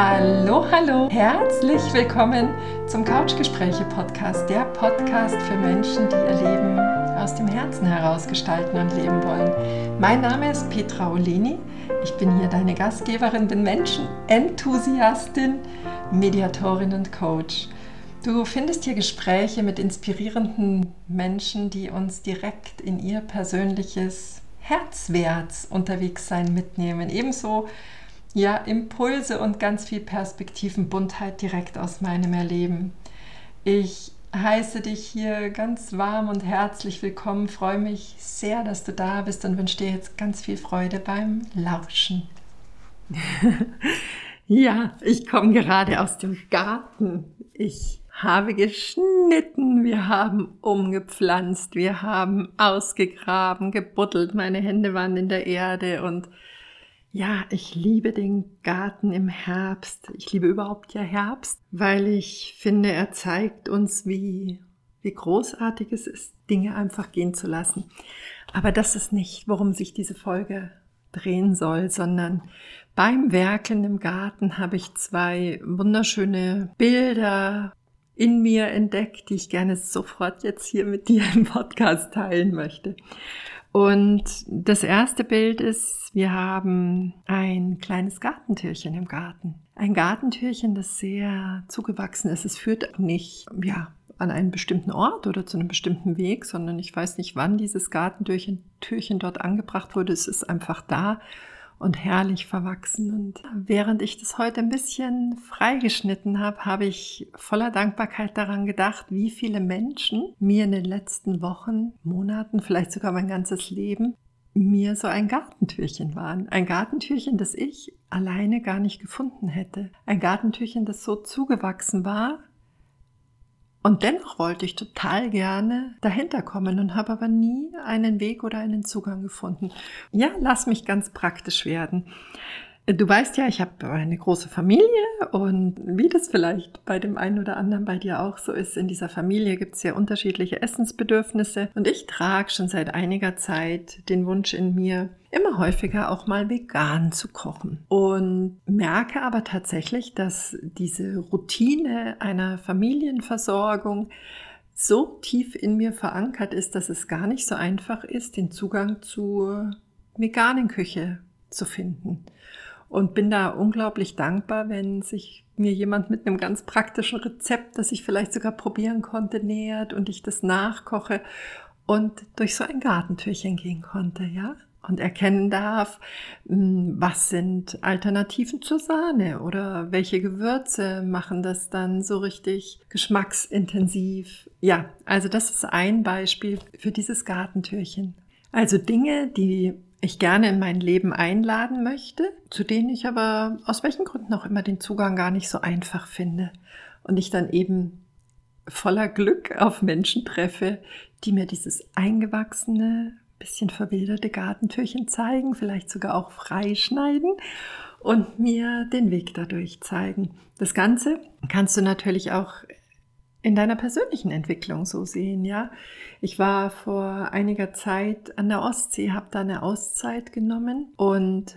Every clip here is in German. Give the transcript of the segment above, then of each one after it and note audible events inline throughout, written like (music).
Hallo, hallo, herzlich willkommen zum Couchgespräche Podcast, der Podcast für Menschen, die ihr Leben aus dem Herzen heraus gestalten und leben wollen. Mein Name ist Petra Oleni, ich bin hier deine Gastgeberin, bin Menschenenthusiastin, Mediatorin und Coach. Du findest hier Gespräche mit inspirierenden Menschen, die uns direkt in ihr persönliches Herzwärts unterwegs sein mitnehmen. Ebenso ja, Impulse und ganz viel Perspektivenbuntheit direkt aus meinem Erleben. Ich heiße dich hier ganz warm und herzlich willkommen, freue mich sehr, dass du da bist und wünsche dir jetzt ganz viel Freude beim Lauschen. (laughs) ja, ich komme gerade aus dem Garten. Ich habe geschnitten, wir haben umgepflanzt, wir haben ausgegraben, gebuddelt, meine Hände waren in der Erde und ja, ich liebe den Garten im Herbst. Ich liebe überhaupt ja Herbst, weil ich finde, er zeigt uns, wie, wie großartig es ist, Dinge einfach gehen zu lassen. Aber das ist nicht, worum sich diese Folge drehen soll, sondern beim Werkeln im Garten habe ich zwei wunderschöne Bilder in mir entdeckt, die ich gerne sofort jetzt hier mit dir im Podcast teilen möchte. Und das erste Bild ist, wir haben ein kleines Gartentürchen im Garten. Ein Gartentürchen, das sehr zugewachsen ist. Es führt nicht, ja, an einen bestimmten Ort oder zu einem bestimmten Weg, sondern ich weiß nicht, wann dieses Gartentürchen Türchen dort angebracht wurde. Es ist einfach da und herrlich verwachsen. Und während ich das heute ein bisschen freigeschnitten habe, habe ich voller Dankbarkeit daran gedacht, wie viele Menschen mir in den letzten Wochen, Monaten, vielleicht sogar mein ganzes Leben, mir so ein Gartentürchen waren. Ein Gartentürchen, das ich alleine gar nicht gefunden hätte. Ein Gartentürchen, das so zugewachsen war, und dennoch wollte ich total gerne dahinter kommen und habe aber nie einen Weg oder einen Zugang gefunden. Ja, lass mich ganz praktisch werden. Du weißt ja, ich habe eine große Familie und wie das vielleicht bei dem einen oder anderen bei dir auch so ist, in dieser Familie gibt es sehr unterschiedliche Essensbedürfnisse und ich trage schon seit einiger Zeit den Wunsch in mir, immer häufiger auch mal vegan zu kochen und merke aber tatsächlich, dass diese Routine einer Familienversorgung so tief in mir verankert ist, dass es gar nicht so einfach ist, den Zugang zur veganen Küche zu finden und bin da unglaublich dankbar, wenn sich mir jemand mit einem ganz praktischen Rezept, das ich vielleicht sogar probieren konnte, nähert und ich das nachkoche und durch so ein Gartentürchen gehen konnte, ja? Und erkennen darf, hm, was sind Alternativen zur Sahne oder welche Gewürze machen das dann so richtig geschmacksintensiv. Ja, also das ist ein Beispiel für dieses Gartentürchen. Also Dinge, die ich gerne in mein Leben einladen möchte, zu denen ich aber aus welchen Gründen auch immer den Zugang gar nicht so einfach finde. Und ich dann eben voller Glück auf Menschen treffe, die mir dieses eingewachsene, bisschen verwilderte Gartentürchen zeigen, vielleicht sogar auch freischneiden und mir den Weg dadurch zeigen. Das Ganze kannst du natürlich auch in deiner persönlichen Entwicklung so sehen, ja. Ich war vor einiger Zeit an der Ostsee, habe da eine Auszeit genommen und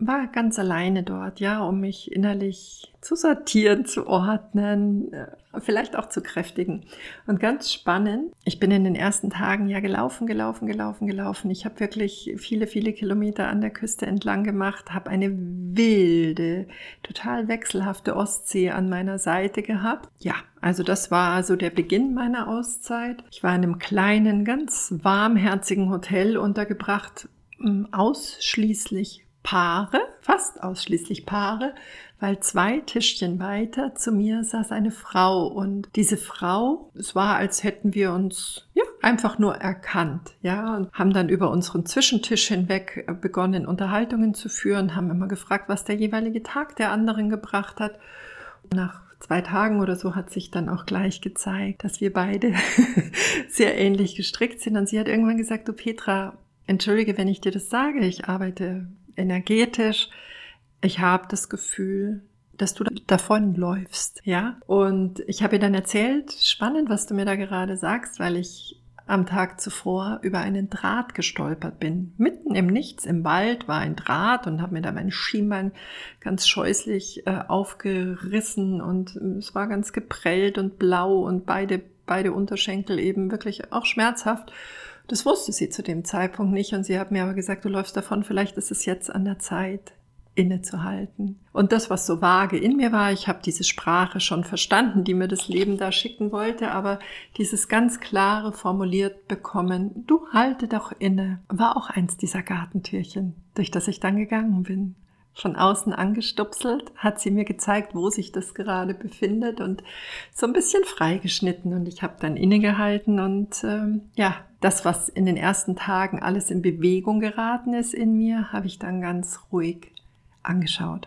war ganz alleine dort, ja, um mich innerlich zu sortieren, zu ordnen, äh, vielleicht auch zu kräftigen. Und ganz spannend, ich bin in den ersten Tagen ja gelaufen, gelaufen, gelaufen, gelaufen. Ich habe wirklich viele, viele Kilometer an der Küste entlang gemacht, habe eine wilde, total wechselhafte Ostsee an meiner Seite gehabt. Ja, also das war so der Beginn meiner Auszeit. Ich war in einem kleinen, ganz warmherzigen Hotel untergebracht, ausschließlich Paare, fast ausschließlich Paare, weil zwei Tischchen weiter zu mir saß eine Frau und diese Frau, es war, als hätten wir uns ja einfach nur erkannt, ja, und haben dann über unseren Zwischentisch hinweg begonnen, Unterhaltungen zu führen, haben immer gefragt, was der jeweilige Tag der anderen gebracht hat. Nach zwei Tagen oder so hat sich dann auch gleich gezeigt, dass wir beide (laughs) sehr ähnlich gestrickt sind. Und sie hat irgendwann gesagt, du Petra, entschuldige, wenn ich dir das sage, ich arbeite energetisch. Ich habe das Gefühl, dass du davon läufst, ja. Und ich habe ihr dann erzählt, spannend, was du mir da gerade sagst, weil ich am Tag zuvor über einen Draht gestolpert bin. Mitten im Nichts, im Wald war ein Draht und habe mir da mein Schienbein ganz scheußlich äh, aufgerissen und es war ganz geprellt und blau und beide, beide Unterschenkel eben wirklich auch schmerzhaft. Das wusste sie zu dem Zeitpunkt nicht und sie hat mir aber gesagt, du läufst davon, vielleicht ist es jetzt an der Zeit innezuhalten. Und das, was so vage in mir war, ich habe diese Sprache schon verstanden, die mir das Leben da schicken wollte, aber dieses ganz klare formuliert bekommen, du halte doch inne, war auch eins dieser Gartentürchen, durch das ich dann gegangen bin. Von außen angestupselt, hat sie mir gezeigt, wo sich das gerade befindet und so ein bisschen freigeschnitten. Und ich habe dann innegehalten und ähm, ja, das, was in den ersten Tagen alles in Bewegung geraten ist in mir, habe ich dann ganz ruhig angeschaut.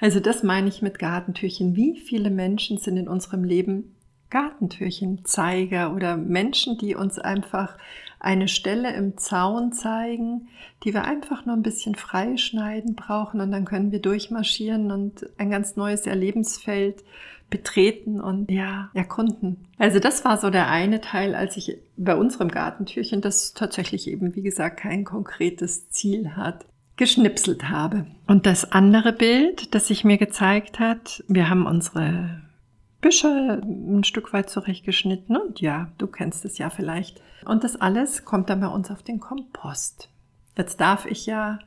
Also das meine ich mit Gartentürchen. Wie viele Menschen sind in unserem Leben Gartentürchenzeiger oder Menschen, die uns einfach eine Stelle im Zaun zeigen, die wir einfach nur ein bisschen freischneiden brauchen und dann können wir durchmarschieren und ein ganz neues Erlebensfeld betreten und ja, erkunden. Also das war so der eine Teil, als ich bei unserem Gartentürchen, das tatsächlich eben, wie gesagt, kein konkretes Ziel hat, geschnipselt habe. Und das andere Bild, das sich mir gezeigt hat, wir haben unsere Büsche ein Stück weit zurechtgeschnitten und ja, du kennst es ja vielleicht. Und das alles kommt dann bei uns auf den Kompost. Jetzt darf ich ja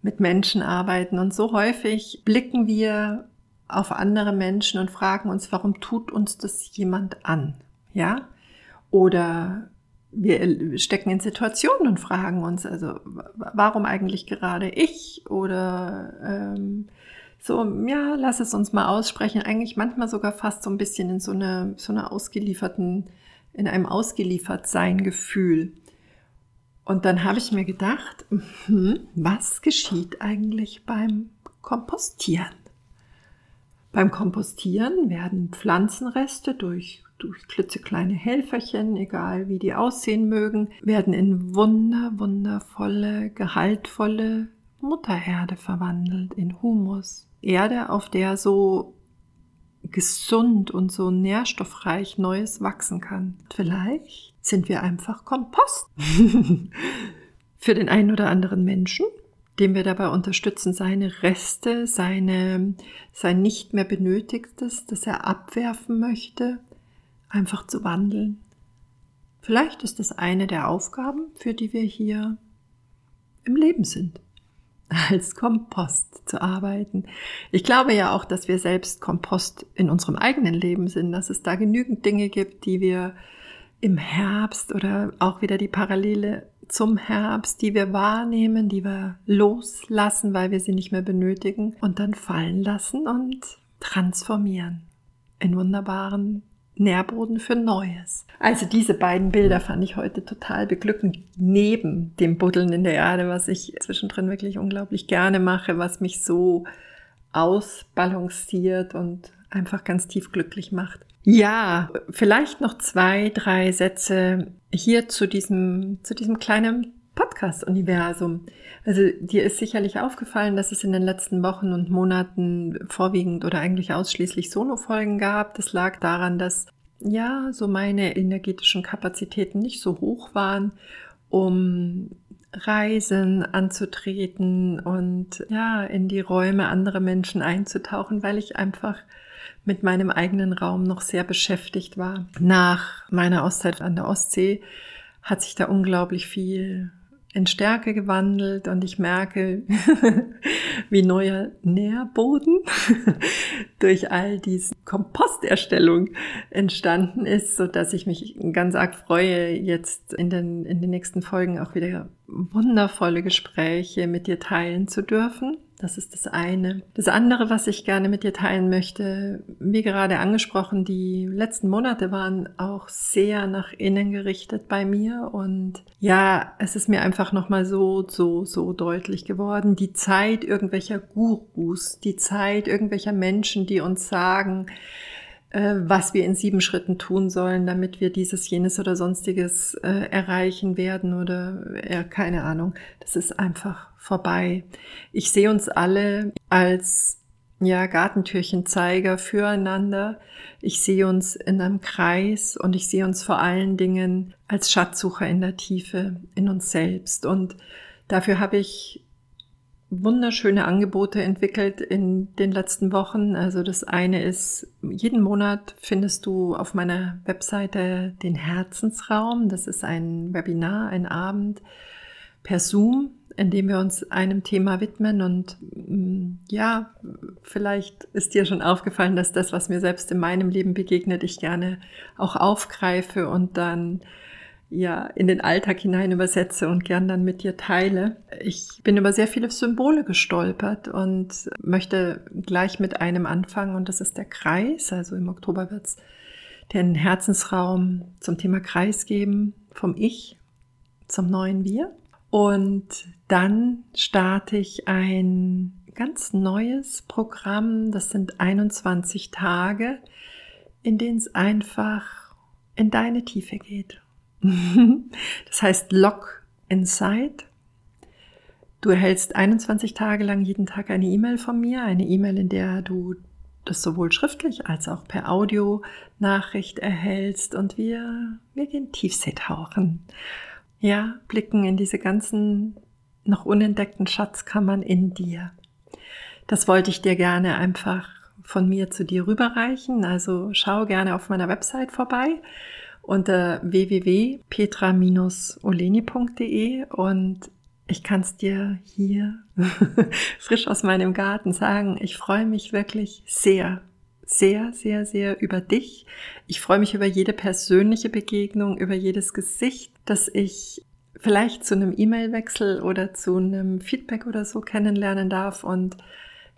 mit Menschen arbeiten und so häufig blicken wir auf andere Menschen und fragen uns, warum tut uns das jemand an? Ja? Oder wir stecken in Situationen und fragen uns, also warum eigentlich gerade ich oder ähm, so, ja, lass es uns mal aussprechen. Eigentlich manchmal sogar fast so ein bisschen in so einer so einer ausgelieferten, in einem ausgeliefert sein Gefühl. Und dann habe ich mir gedacht, hm, was geschieht eigentlich beim Kompostieren? Beim Kompostieren werden Pflanzenreste durch durch klitzekleine Helferchen, egal wie die aussehen mögen, werden in wunder, wundervolle, gehaltvolle Muttererde verwandelt, in Humus. Erde, auf der so gesund und so nährstoffreich Neues wachsen kann. Vielleicht sind wir einfach Kompost. (laughs) Für den einen oder anderen Menschen, dem wir dabei unterstützen, seine Reste, seine, sein nicht mehr benötigtes, das er abwerfen möchte, einfach zu wandeln. Vielleicht ist das eine der Aufgaben, für die wir hier im Leben sind, (laughs) als Kompost zu arbeiten. Ich glaube ja auch, dass wir selbst Kompost in unserem eigenen Leben sind, dass es da genügend Dinge gibt, die wir im Herbst oder auch wieder die Parallele zum Herbst, die wir wahrnehmen, die wir loslassen, weil wir sie nicht mehr benötigen und dann fallen lassen und transformieren in wunderbaren Nährboden für Neues. Also diese beiden Bilder fand ich heute total beglückend, neben dem Buddeln in der Erde, was ich zwischendrin wirklich unglaublich gerne mache, was mich so ausbalanciert und einfach ganz tief glücklich macht. Ja, vielleicht noch zwei, drei Sätze hier zu diesem, zu diesem kleinen Podcast-Universum. Also dir ist sicherlich aufgefallen, dass es in den letzten Wochen und Monaten vorwiegend oder eigentlich ausschließlich Solo-Folgen gab. Das lag daran, dass ja, so meine energetischen Kapazitäten nicht so hoch waren, um Reisen anzutreten und ja, in die Räume anderer Menschen einzutauchen, weil ich einfach mit meinem eigenen Raum noch sehr beschäftigt war. Nach meiner Auszeit an der Ostsee hat sich da unglaublich viel in Stärke gewandelt und ich merke, (laughs) wie neuer Nährboden (laughs) durch all diese Komposterstellung entstanden ist, so dass ich mich ganz arg freue, jetzt in den, in den nächsten Folgen auch wieder wundervolle Gespräche mit dir teilen zu dürfen. Das ist das eine. Das andere, was ich gerne mit dir teilen möchte, wie gerade angesprochen, die letzten Monate waren auch sehr nach innen gerichtet bei mir und ja, es ist mir einfach nochmal so, so, so deutlich geworden. Die Zeit irgendwelcher Gurus, die Zeit irgendwelcher Menschen, die uns sagen, was wir in sieben Schritten tun sollen, damit wir dieses, jenes oder sonstiges äh, erreichen werden oder äh, keine Ahnung. Das ist einfach vorbei. Ich sehe uns alle als ja, Gartentürchenzeiger füreinander. Ich sehe uns in einem Kreis und ich sehe uns vor allen Dingen als Schatzsucher in der Tiefe, in uns selbst. Und dafür habe ich wunderschöne Angebote entwickelt in den letzten Wochen. Also das eine ist, jeden Monat findest du auf meiner Webseite den Herzensraum. Das ist ein Webinar, ein Abend per Zoom, in dem wir uns einem Thema widmen. Und mm, ja, vielleicht ist dir schon aufgefallen, dass das, was mir selbst in meinem Leben begegnet, ich gerne auch aufgreife und dann ja in den Alltag hinein übersetze und gern dann mit dir teile. Ich bin über sehr viele Symbole gestolpert und möchte gleich mit einem anfangen und das ist der Kreis. Also im Oktober wird es den Herzensraum zum Thema Kreis geben, vom Ich zum neuen Wir. Und dann starte ich ein ganz neues Programm. Das sind 21 Tage, in denen es einfach in deine Tiefe geht das heißt Lock Inside. Du erhältst 21 Tage lang jeden Tag eine E-Mail von mir, eine E-Mail, in der du das sowohl schriftlich als auch per Audio Nachricht erhältst und wir, wir gehen Tiefseetauchen. Ja, blicken in diese ganzen noch unentdeckten Schatzkammern in dir. Das wollte ich dir gerne einfach von mir zu dir rüberreichen. Also schau gerne auf meiner Website vorbei unter www.petra-oleni.de und ich kann es dir hier (laughs) frisch aus meinem Garten sagen. Ich freue mich wirklich sehr, sehr, sehr, sehr über dich. Ich freue mich über jede persönliche Begegnung, über jedes Gesicht, das ich vielleicht zu einem E-Mail-Wechsel oder zu einem Feedback oder so kennenlernen darf. Und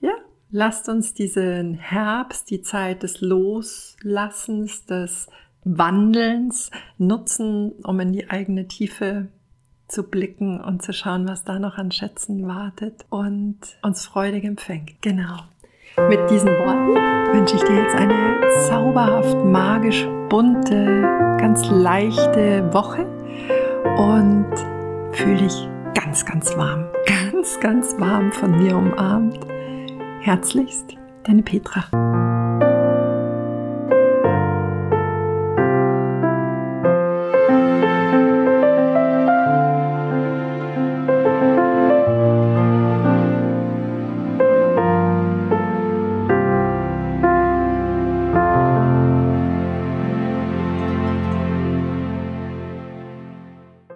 ja, lasst uns diesen Herbst, die Zeit des Loslassens, des Wandelns nutzen, um in die eigene Tiefe zu blicken und zu schauen, was da noch an Schätzen wartet und uns freudig empfängt. Genau. Mit diesen Worten wünsche ich dir jetzt eine zauberhaft, magisch bunte, ganz leichte Woche und fühle dich ganz, ganz warm, (laughs) ganz, ganz warm von mir umarmt. Herzlichst, deine Petra.